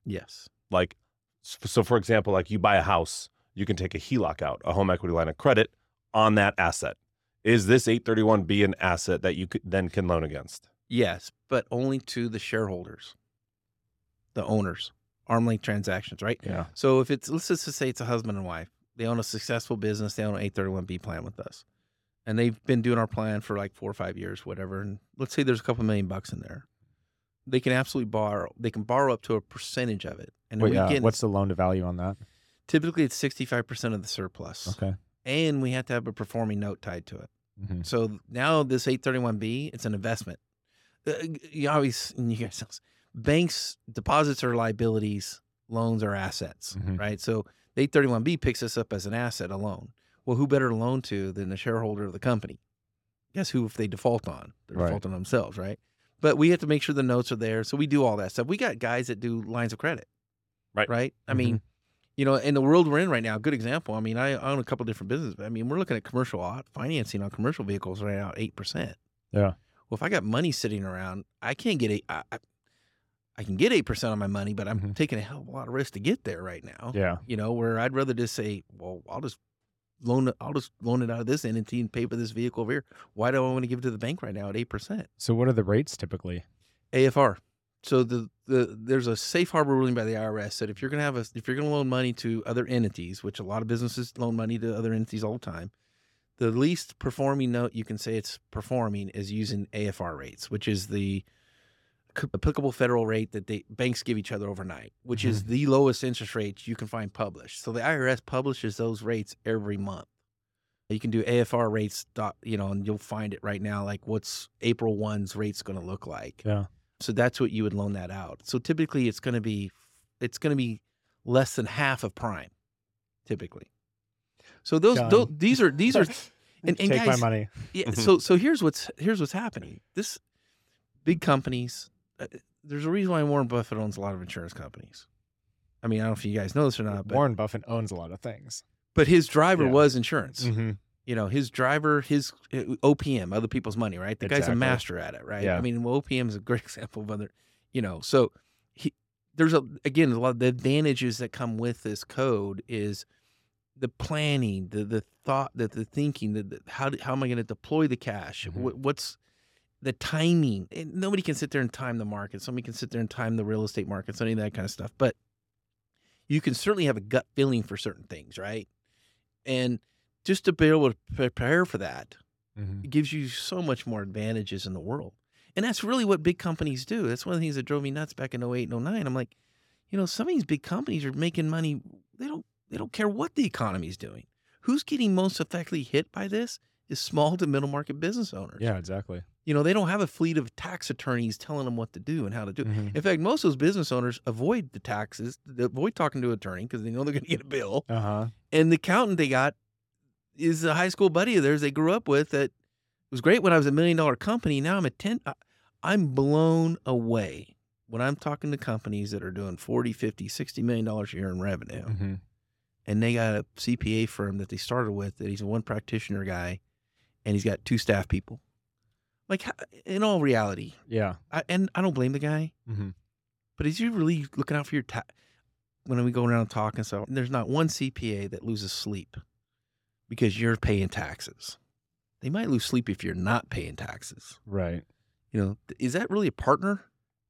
Yes. Like, so for example, like you buy a house, you can take a HELOC out, a home equity line of credit on that asset. Is this 831B an asset that you could, then can loan against? Yes, but only to the shareholders, the owners, arm length transactions, right? Yeah. So if it's let's just say it's a husband and wife, they own a successful business, they own an 831b plan with us. And they've been doing our plan for like 4 or 5 years whatever and let's say there's a couple million bucks in there. They can absolutely borrow. They can borrow up to a percentage of it. And Wait, we uh, get what's the loan to value on that? typically it's 65% of the surplus. Okay. And we have to have a performing note tied to it. Mhm. So now this 831B, it's an investment. Uh, You always, you guys, banks deposits are liabilities, loans are assets, Mhm. right? So the 831B picks us up as an asset, a loan. Well, who better to loan to than the shareholder of the company? Guess who? If they default on, they're Right. defaulting on themselves, right? But we have to make sure the notes are there. So we do all that stuff. We got guys that do lines of credit. Right. Right. I Mhm. mean, you know, in the world we're in right now, good example. I mean, I own a couple different businesses. I mean, we're looking at commercial financing on commercial vehicles right now eight percent. Yeah. Well, if I got money sitting around, I can't get eight. I, I, can get eight percent on my money, but I'm Mhm. taking a hell of a lot of risk to get there right now. Yeah. You know, where I'd rather just say, well, I'll just loan it. I'll just loan it out of this entity and pay for this vehicle over here. Why do I want to give it to the bank right now at eight percent? So what are the rates typically? AFR. So the the there's a safe harbor ruling by the IRS that if you're gonna have a if you're gonna loan money to other entities, which a lot of businesses loan money to other entities all the time, the least performing note you can say it's performing is using AFR rates, which is the applicable federal rate that they banks give each other overnight, which is mm-hmm. the lowest interest rates you can find published. So the IRS publishes those rates every month. You can do AFR rates, dot, you know, and you'll find it right now, like what's April 1's rates going to look like. Yeah. So that's what you would loan that out. So typically it's going to be it's going to be less than half of prime typically. So those, those these are these are (laughs) and, and Take guys, my money. yeah. (laughs) So so here's what's here's what's happening. This big companies. Uh, there's a reason why Warren Buffett owns a lot of insurance companies. I mean, I don't know if you guys know this or not, but Warren Buffett owns a lot of things. but his driver Yeah. was insurance. Mm-hmm. You know, his driver, his uh, OPM, other people's money, right? The guy's a master at it, right? Yeah. I mean, well, OPM is a (laughs) great example of other, you know, so he, there's a again a lot of the advantages that come with this code is the planning, the the thought, that the thinking, the how how am I going to deploy the cash? Mhm. What, what's the timing? And nobody can sit there and time the market. Somebody can sit there and time the real estate markets, any of that kind of stuff. But you can certainly have a gut feeling for certain things, right? And just to be able to prepare for that, Mm-hmm. it gives you so much more advantages in the world. And that's really what big companies do. That's one of the things that drove me nuts back in 08 and 09. I'm like, you know, some of these big companies are making money. They don't they don't care what the economy is doing. Who's getting most effectively hit by this is small to middle market business owners. Yeah, exactly. You know, they don't have a fleet of tax attorneys telling them what to do and how to do. it. Mhm. In fact, most of those business owners avoid the taxes, they avoid talking to an attorney because they know they're going to get a bill Uh huh. and the accountant they got is a high school buddy of theirs they grew up with that was great when I was a million dollar company. Now I'm a 10. I- I'm blown away when I'm talking to companies that are doing 40, 50, 60 million dollars a year in revenue Mm-hmm. and they got a CPA firm that they started with that he's a one practitioner guy and he's got two staff people. Like in all reality, Yeah. I, and I don't blame the guy, Mm-hmm. but is you really looking out for your ta- when we go around and talk and stuff? There's not one CPA that loses sleep because you're paying taxes. They might lose sleep if you're not paying taxes. Right. You know, is that really a partner?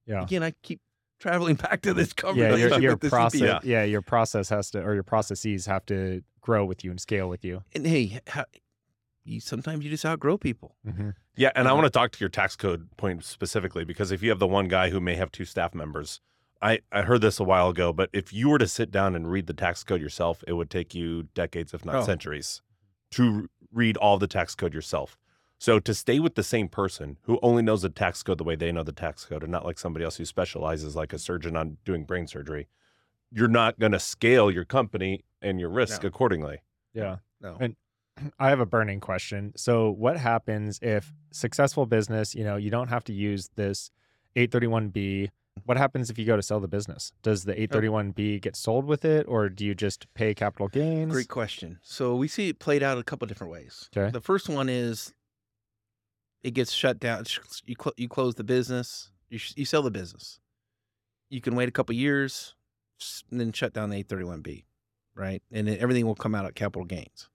Yeah. Again, I keep traveling (laughs) back to this Yeah, your, your process. CPA. Yeah. your process has to, or your processes have to grow with you and scale with you. And hey, you sometimes you just outgrow people. Mm-hmm. Yeah, and I want to talk to your tax code point specifically because if you have the one guy who may have two staff members, I, I heard this a while ago, but if you were to sit down and read the tax code yourself, it would take you decades, if not Oh. centuries, to read all the tax code yourself. So to stay with the same person who only knows the tax code the way they know the tax code and not like somebody else who specializes like a surgeon on doing brain surgery, you're not going to scale your company and your risk No. accordingly. Yeah. No. And I have a burning question. So, what happens if successful business, you know, you don't have to use this 831B? What happens if you go to sell the business? Does the 831B get sold with it or do you just pay capital gains? Great question. So we see it played out a couple different ways. Okay. The first one is it gets shut down. You cl- you close the business. You sh- you sell the business. You can wait a couple years, and then shut down the 831B, right? And then everything will come out at capital gains.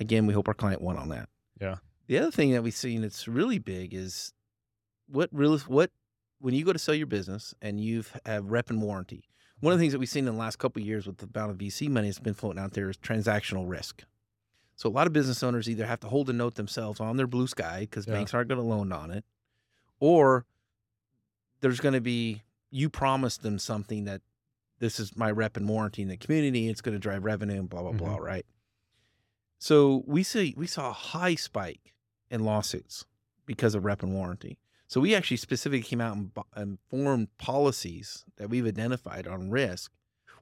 Again, we hope our client won on that. Yeah. The other thing that we've seen that's really big is what real what when you go to sell your business and you've have rep and warranty. One of the things that we've seen in the last couple of years with the amount of VC money that's been floating out there is transactional risk. So a lot of business owners either have to hold a note themselves on their blue sky because Yeah. banks aren't going to loan on it, or there's going to be you promised them something that this is my rep and warranty in the community. It's going to drive revenue and blah blah blah. Mm-hmm. Right. So we see we saw a high spike in lawsuits because of rep and warranty. So we actually specifically came out and, and formed policies that we've identified on risk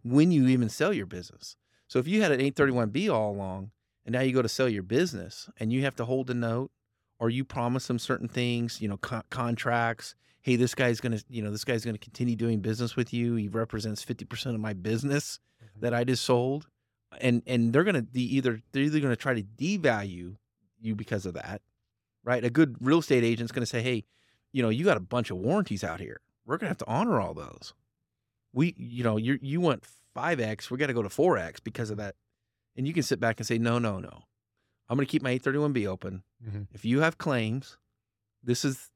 when you even sell your business. So if you had an 831B all along and now you go to sell your business and you have to hold a note or you promise them certain things, you know, co- contracts, hey, this guy's gonna, you know, this guy's gonna continue doing business with you. He represents fifty percent of my business Mhm. that I just sold, and and they're gonna de- either they're either gonna try to devalue you because of that, right? A good real estate agent's gonna say, hey, you know, you got a bunch of warranties out here. We're gonna have to honor all those. We, you know, you you want five x, we got to go to four x because of that, and you can sit back and say, no, no, no. I'm gonna keep my 831b open. Mhm. If you have claims, this is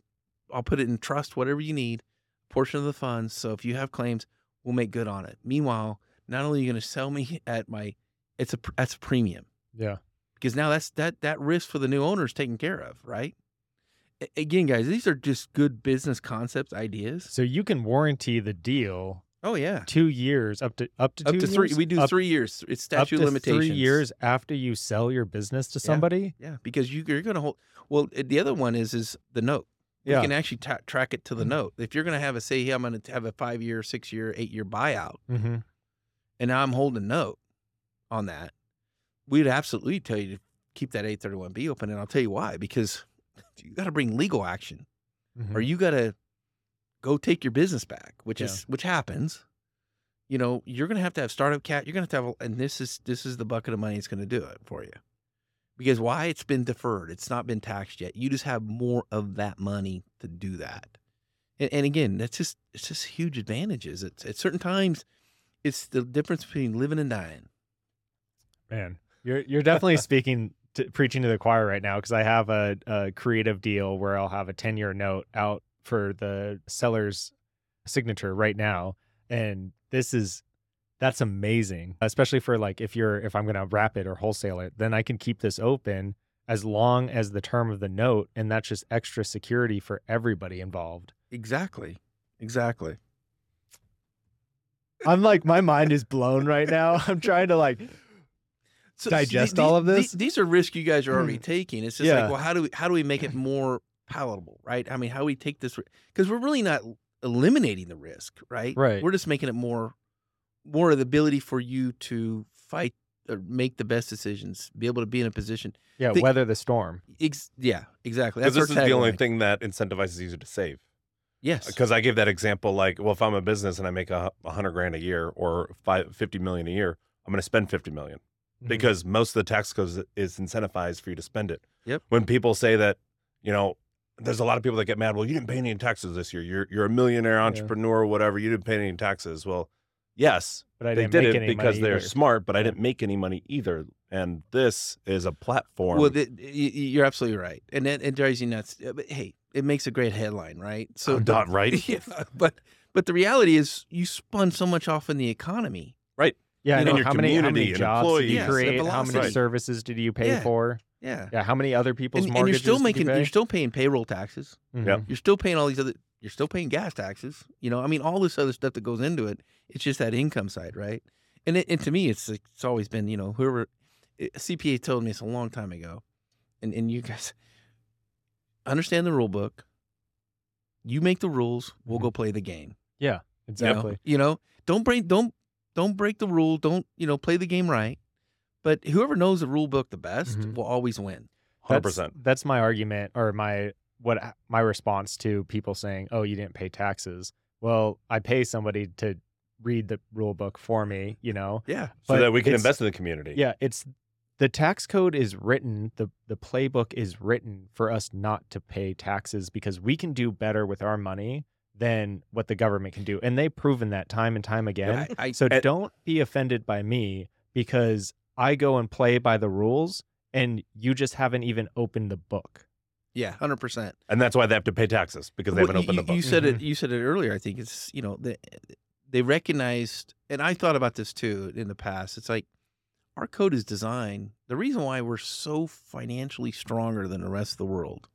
I'll put it in trust, whatever you need, portion of the funds. So if you have claims, we'll make good on it. Meanwhile, not only are you going to sell me (laughs) at my, it's a that's a premium Yeah. because now that's that that risk for the new owner is taken care of, right? Again, guys, these are just good business concepts, ideas. So you can warranty the deal Oh yeah, two years up to up to up two to three. years? We do Up- three years. It's up statute to limitations. three years after you sell your business to somebody. Yeah, because you, you're going to hold. Well, the other one is is the note. Yeah. You can actually ta track it to the Mhm. note. If you're going to have a say, hey, I'm going to have a five year, six year, eight year buyout, Mm-hmm. and now I'm holding a note on that, we'd absolutely tell you to keep that 831B open. And I'll tell you why because you got to bring legal action Mm-hmm. or you got to go take your business back, which Yeah. is which happens. You know, you're going to have to have startup cat. You're going to have to have, and this is this is the bucket of money that's going to do it for you. Because why it's been deferred, it's not been taxed yet. You just have more of that money to do that. And, and again, that's just it's just huge advantages. It's at certain times, it's the difference between living and dying. Man, you're you're definitely (laughs) speaking to, preaching to the choir right now because I have a, a creative deal where I'll have a 10 year note out for the seller's signature right now, and this is that's amazing, especially for like if you're if I'm gonna wrap it or wholesale it, then I can keep this open as long as the term of the note, and that's just extra security for everybody involved. Exactly. Exactly. I'm like my mind is blown right now. I'm trying to like So, digest the- all of this? the- These are risks you guys are already hmm. taking. It's just Yeah. like, well, how do we how do we make it more palatable, right? I mean, how we take this because we're really not eliminating the risk, right? Right. We're just making it more more of the ability for you to fight or make the best decisions, be able to be in a position. yeah The- weather the storm. Ex- yeah, exactly. Because this our is the only tagline. thing that incentivizes you to save. Yes. Because I gave that example, like, well, if I'm a business and I make a, a hundred grand a year or five, 50 million a year, I'm going to spend 50 million Mhm. because most of the tax code is- incentivized for you to spend it. Yep. When people say that, you know, there's a lot of people that get mad. Well, you didn't pay any taxes this year. You're you're a millionaire entrepreneur or whatever. You didn't pay any taxes. Well, yes, but I they didn't did it because they're either. smart, but I didn't make any money either. And this is a platform. Well, the, you're absolutely right, and that it drives you nuts. Uh, But hey, it makes a great headline, right? So Oh, not right. (laughs) yeah, but but the reality is, you spun so much off in the economy. Yeah, I know your how many, how many and jobs did employees. you Yes, the create? How many velocity. services did you pay Yeah. for? Yeah, Yeah, how many other people's and, and you're still making, you you're still paying payroll taxes. Mhm. Yep. You're still paying all these other. You're still paying gas taxes. You know, I mean, all this other stuff that goes into it. It's just that income side, right? And it, and to me, it's like, it's always been, you know, whoever it- CPA told me it's a long time ago, and and you guys (laughs) understand the rule book. You make the rules. We'll go play the game. you know? Exactly. You know, don't bring don't don't break the rule. Don't you know play the game right. But whoever knows the rule book the best Mhm. will always win. 100%. That's, that's my argument or my what my response to people saying, "Oh, you didn't pay taxes." Well, I pay somebody to read the rule book for me, you know. Yeah. so that we can invest in the community. Yeah, it's the tax code is written, the the playbook is written for us not to pay taxes because we can do better with our money than what the government can do. And they've proven that time and time again. I, I, So And- don't be offended by me because I go and play by the rules and you just haven't even opened the book. yeah, hundred percent. And that's why they have to pay taxes because they haven't opened you, the book. You said Mhm. it. You said it earlier. I think it's you know they they recognized, and I thought about this too in the past. It's like our code is designed. The reason why we're so financially stronger than the rest of the world.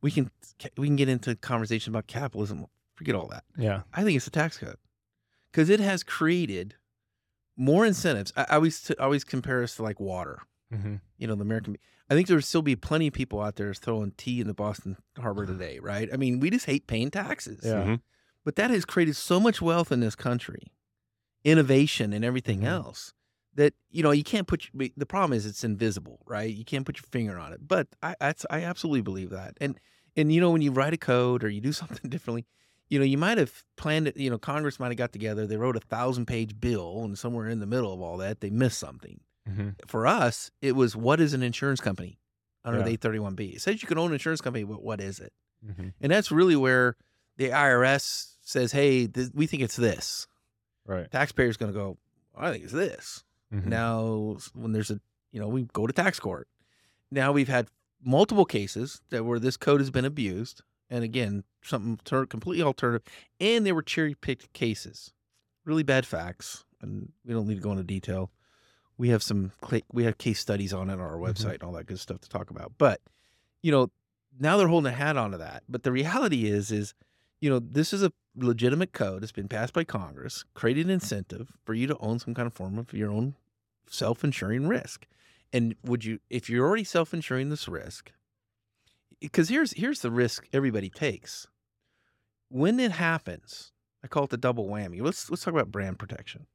We can we can get into conversation about capitalism. Forget all that. Yeah. I think it's the tax code because it has created more incentives. I, I always I always compare us to like water. Mm-hmm. You know, the American. I think there would still be plenty of people out there throwing tea in the Boston Harbor (sighs) today, right? I mean, we just hate paying taxes. Yeah. Mhm. But that has created so much wealth in this country, innovation and everything Mhm. else that you know you can't put. The problem is it's invisible, right? You can't put your finger on it. But I, I, I absolutely believe that, and And you know, when you write a code or you do (laughs) something differently, you know, you might have planned it. You know, Congress might have got together. They wrote a thousand page bill, and somewhere in the middle of all that, they missed something. Mm-hmm. For us, it was what is an insurance company under Yeah. the 831B? It says you can own an insurance company, but what is it? Mm-hmm. And that's really where the IRS says, "Hey, th- we think it's this." Right. Taxpayer's going to go, "I think it's this." Mhm. Now, when there's a, you know, we go to tax court. Now we've had multiple cases that where this code has been abused, and again, something tur- completely alternative, and they were cherry picked cases, really bad facts, and we don't need to go into detail. We have some we have case studies on it on our Mhm. website and all that good stuff to talk about. But you know, now they're holding a hat onto that. But the reality is, is you know, this is a legitimate code. It's been passed by Congress, created an incentive for you to own some kind of form of your own self-insuring risk. And would you, if you're already self-insuring this risk, because here's here's the risk everybody takes. When it happens, I call it the double whammy. Let's let's talk about brand protection.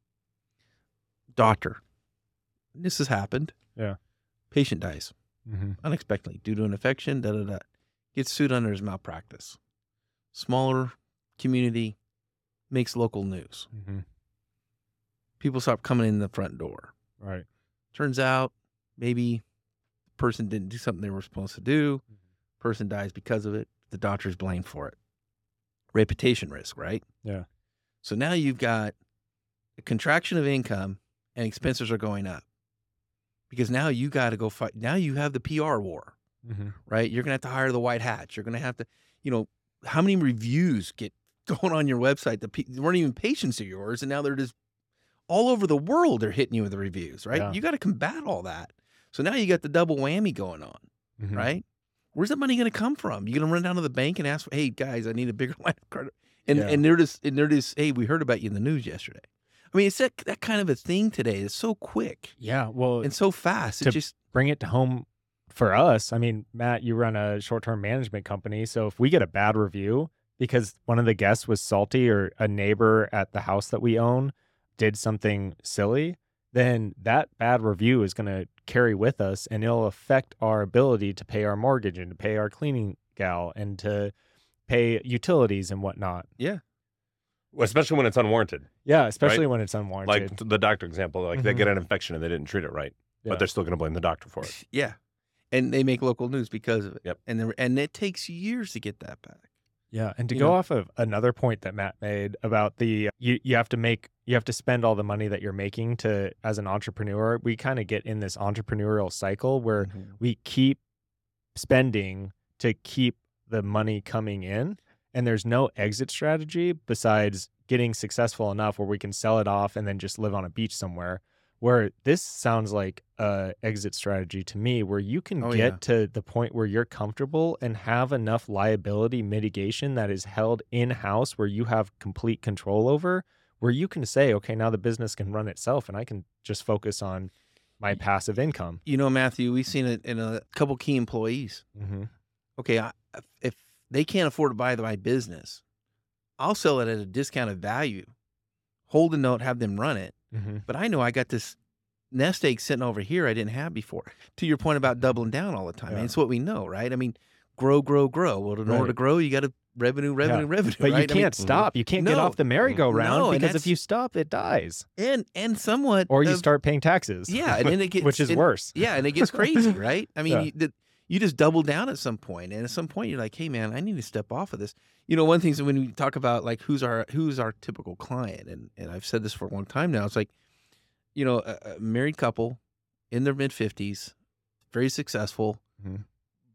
Doctor, this has happened. Yeah. Patient dies Mm-hmm. unexpectedly due to an infection, da da da. Gets sued under his malpractice. Smaller community makes local news. Mm-hmm. People stop coming in the front door. Right. Turns out maybe the person didn't do something they were supposed to do. Person dies because of it. The doctor's blamed for it. Reputation risk, right? Yeah. So now you've got a contraction of income and expenses are going up. Because now you got to go fight. Now you have the PR war. Mm-hmm. right? You're gonna have to hire the white hats. You're gonna have to, you know, how many reviews get going on your website that pe- weren't even patients of yours, and now they're just all over the world. They're hitting you with the reviews, right? Yeah. You got to combat all that. So now you got the double whammy going on, Mm-hmm. right? Where's that money gonna come from? You gonna run down to the bank and ask, "Hey guys, I need a bigger (laughs) line of credit," and Yeah. and they're just and they're just, "Hey, we heard about you in the news yesterday." I mean, it's that that kind of a thing today. It's so quick Yeah. Well, and so fast. It to- just bring it to home for us. I mean, Matt, you run a short term management company. So if we get a bad review because one of the guests was salty or a neighbor at the house that we own did something silly, then that bad review is going to carry with us and it'll affect our ability to pay our mortgage and to pay our cleaning gal and to pay utilities and whatnot. Yeah. Especially when it's unwarranted. Yeah, especially when it's unwarranted. Like the doctor example, like they Mhm. get an infection and they didn't treat it right, Yeah. but they're still going to blame the doctor for it. (laughs) Yeah. And they make local news because of it. Yep. And and it takes years to get that back. Yeah, and to you go know? off of another point that Matt made about the you you have to make you have to spend all the money that you're making to as an entrepreneur. We kind of get in this entrepreneurial cycle where mm-hmm. we keep spending to keep the money coming in and there's no exit strategy besides getting successful enough where we can sell it off and then just live on a beach somewhere where this sounds like a exit strategy to me where you can Oh, get yeah. to the point where you're comfortable and have enough liability mitigation that is held in house where you have complete control over where you can say okay now the business can run itself and I can just focus on my passive income You know, Matthew, we've seen it in a couple key employees. mm-hmm. Okay, I, if they can't afford to buy my business, I'll sell it at a discounted value, hold a note, have them run it. Mm-hmm. But I know I got this nest egg sitting over here I didn't have before. To your point about doubling down all the time, Yeah. it's what we know, right? I mean, grow, grow, grow. Well, in order to grow, you got to revenue, revenue, (laughs) revenue. But right? you I mean, can't stop. You can't get off the merry-go-round No, because if you stop, it dies. and and somewhat, Or you of- start paying taxes. yeah, and then it (laughs) gets which is and- worse. Yeah, and it gets crazy, (laughs) right? I mean, Yeah. you, the, you just double down at some point, and at some point, you're like, "Hey, man, I need to step off of this." You know, one thing is when we talk about like who's our who's our typical client, and and I've said this for a long time now. It's like, you know, a, a married couple in their mid fifties, very successful, Mhm.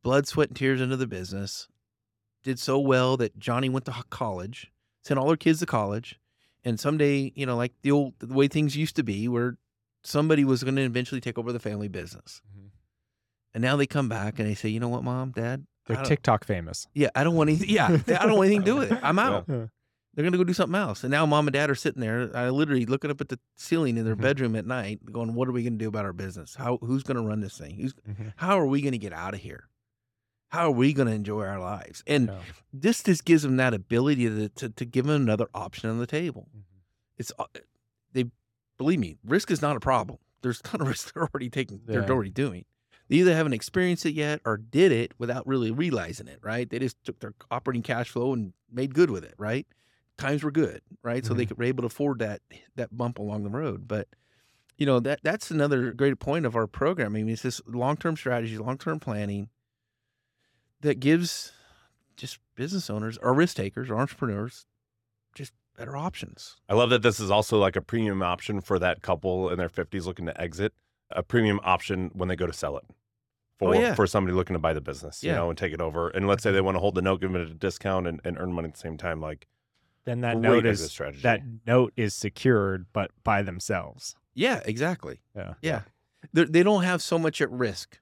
blood, sweat, and tears into the business, did so well that Johnny went to college, sent all their kids to college, and someday, you know, like the old the way things used to be, where somebody was going to eventually take over the family business. Mhm. And now they come back and they say, you know what, mom, dad? They're TikTok famous. Yeah, I don't want anything. Yeah, (laughs) I don't want anything to do with it. I'm out. Yeah. They're going to go do something else. And now mom and dad are sitting there, I literally looking up at the ceiling in their Mhm. bedroom at night, going, what are we going to do about our business? How Who's going to run this thing? Who's Mhm. How are we going to get out of here? How are we going to enjoy our lives? And Yeah. this just gives them that ability to, to, to give them another option on the table. Mhm. It's uh, they believe me, risk is not a problem. There's a ton of risk they're already taking. They're Yeah. already doing. They either haven't experienced it yet or did it without really realizing it, right? They just took their operating cash flow and made good with it, right? Times were good, right? So they Mhm. could, were able to afford that that bump along the road. But you know that that's another great point of our program. I mean, it's this long term strategy, long term planning that gives just business owners or risk takers or entrepreneurs just better options. I love that this is also like a premium option for that couple in their 50s looking to exit, a premium option when they go to sell it for, Oh, yeah. for somebody looking to buy the business, you know, and take it over. And let's say they want to hold the note, give it a discount and, and earn money at the same time. Like, Then that note exit is strategy. that note is secured, but by themselves. Yeah, exactly. Yeah. Yeah, They're, they don't have so much at risk,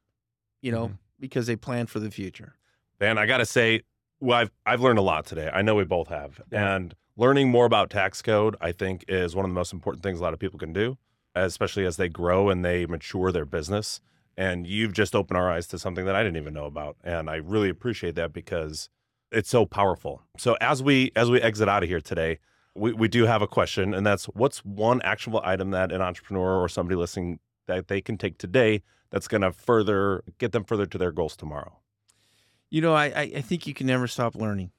you know, Mhm. because they plan for the future. Man, I got to say, well, I've, I've learned a lot today. I know we both have. Yeah. And learning more about tax code, I think, is one of the most important things a lot of people can do, especially as they grow and they mature their business. And you've just opened our eyes to something that I didn't even know about. And I really appreciate that because it's so powerful. So as we as we exit out of here today, we, we do have a question, and that's what's one actionable item that an entrepreneur or somebody listening that they can take today that's gonna further get them further to their goals tomorrow. You know, I, I I think you can never stop learning.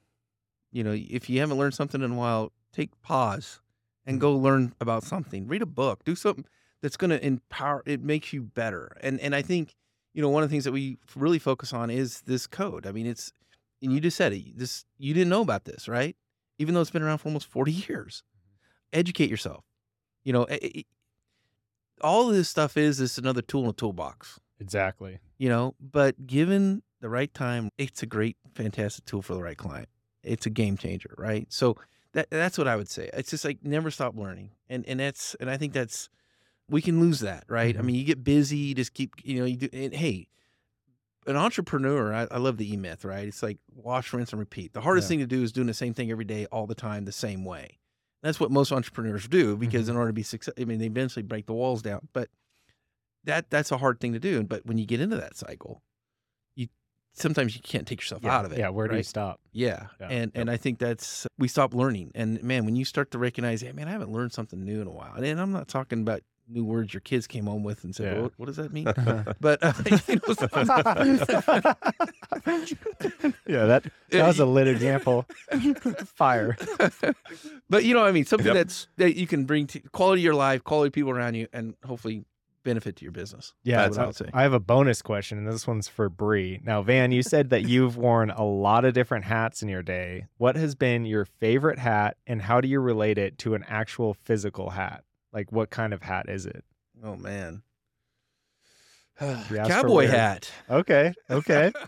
You know, if you haven't learned something in a while, take pause and mm. go learn about something. Read a book. Do something that's going to empower. It makes you better. And and I think you know one of the things that we really focus on is this code. I mean, it's and you just said it. This you didn't know about this, right? Even though it's been around for almost forty years. Mm-hmm. Educate yourself. You know, it- it- all of this stuff is is another tool in a toolbox Exactly. you know but given the right time it's a great fantastic tool for the right client it's a game changer right so that that's what i would say it's just like never stop learning and and that's and i think that's we can lose that right i Mhm. mean you get busy you just keep you know you do and hey an entrepreneur I, I love the e-myth right it's like wash rinse and repeat the hardest Yeah. thing to do is doing the same thing every day all the time the same way that's what most entrepreneurs do because Mhm. in order to be success i mean they eventually break the walls down but that that's a hard thing to do but when you get into that cycle sometimes you can't take yourself Yeah. out of it Yeah. Where do you stop? yeah. Yeah. And and I think that's we stop learning. And man, when you start to recognize, hey man, I haven't learned something new in a while. And I'm not talking about new words your kids came home with and said, Yeah. what, what does that mean? (laughs) but uh, (laughs) you know, (laughs) yeah, that that was a lit example. Fire. but you know, what I mean, something Yep. that's that you can bring to quality of your life, quality of people around you, and hopefully benefit to your business. Yeah, that's what I would say. I have a bonus question, and this one's for Bre. Now, Van, you said that you've worn a lot of different hats in your day. What has been your favorite hat, and how do you relate it to an actual physical hat? Like, what kind of hat is it? Oh man. (sighs) asked for Cowboy hat. Okay, okay. (laughs)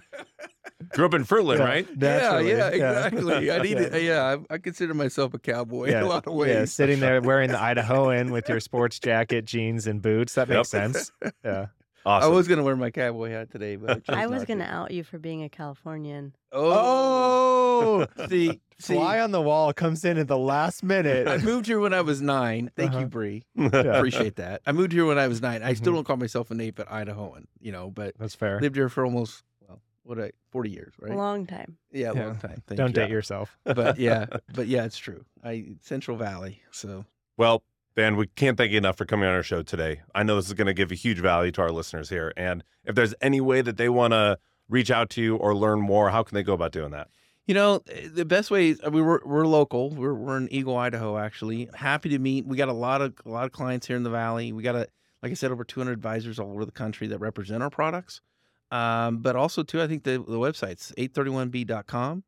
Grew up in Fruitland, Yeah. right? Naturally, yeah, yeah, yeah. exactly. I (laughs) need Yeah. it. Yeah, I, I consider myself a cowboy Yeah, in a lot of ways. Yeah, sitting there (laughs) wearing the Idahoan with your sports jacket, jeans, and boots. That makes Yep. sense. Yeah. Awesome. I was gonna wear my cowboy hat today, but I, chose I was not going to to. out you for being a Californian. Oh, oh! see, see, Fly on the wall comes in at the last minute. I moved here when I was nine. Thank Uh-huh. you, Bre. (laughs) Yeah. Appreciate that. I moved here when I was nine. I still Mhm. don't call myself a native Idahoan, you know, but That's fair. lived here for almost well, what I forty years, right? A long time. yeah, Yeah. long time. Thank Don't you. date yourself. (laughs) but yeah, (laughs) but yeah, it's true. I Central Valley, so Well, Dan, we can't thank you enough for coming on our show today. I know this is going to give a huge value to our listeners here. And if there's any way that they want to reach out to you or learn more, how can they go about doing that? You know, the best way is we were we're local. We're we're in Eagle, Idaho. Actually, happy to meet. We got a lot of a lot of clients here in the valley. We got a like I said, over 200 advisors all over the country that represent our products. Um, but also too, I think the the website's 831b.com.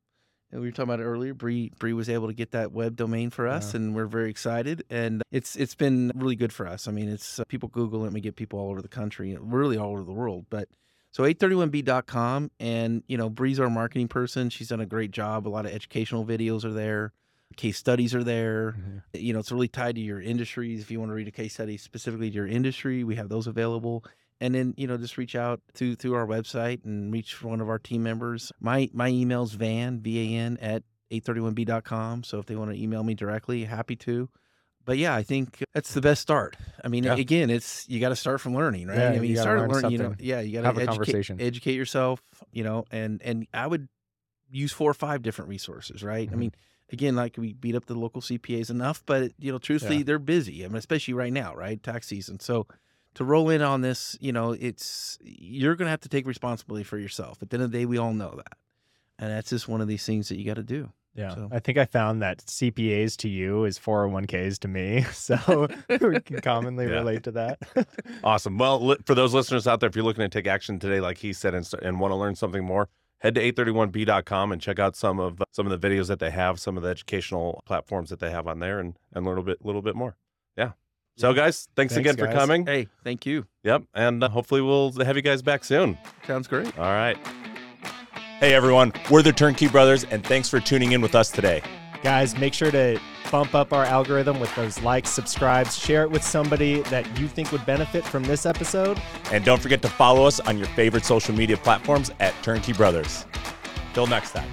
And we were talking about it earlier. Bre Bre was able to get that web domain for us, Yeah. and we're very excited. And it's it's been really good for us. I mean, it's uh, people Google it, and we get people all over the country, really all over the world. But so 831b.com and you know, Bre's our marketing person. She's done a great job. A lot of educational videos are there. Case studies are there. Mm-hmm. You know, it's really tied to your industries. If you want to read a case study specifically to your industry, we have those available. And then, you know, just reach out to through our website and reach one of our team members. My my email's van, V A N at 831b.com. So if they want to email me directly, happy to. But yeah, I think that's the best start. I mean, Yeah. again, it's you got to start from learning, right? Yeah, I mean, you you, start learn learning, you know, yeah, you got to Have a educate, conversation. educate yourself, you know, and and I would use four or five different resources, right? I Mhm. mean, again, like we beat up the local CPAs enough, but you know, truthfully, Yeah. they're busy. I mean, especially right now, right? Tax season. So to roll in on this, you know, it's you're going to have to take responsibility for yourself. At the end of the day, we all know that, and that's just one of these things that you got to do. Yeah. So- I think I found that CPAs to you is 401ks to me. (laughs) So (laughs) we can commonly Yeah. relate to that. (laughs) Awesome. Well, li- for those listeners out there, if you're looking to take action today, like he said, and, st- and want to learn something more, head to 831b.com and check out some of some of the videos that they have, some of the educational platforms that they have on there, and and learn a bit, little bit more. Yeah. So, guys, thanks, Thanks, again for coming. Hey, thank you. Yep, and uh, hopefully we'll have you guys back soon. Sounds great. All right. Hey everyone, we're the Turnkey Brothers, and thanks for tuning in with us today. Guys, make sure to bump up our algorithm with those likes, subscribes, share it with somebody that you think would benefit from this episode. And don't forget to follow us on your favorite social media platforms at Turnkey Brothers. Till next time.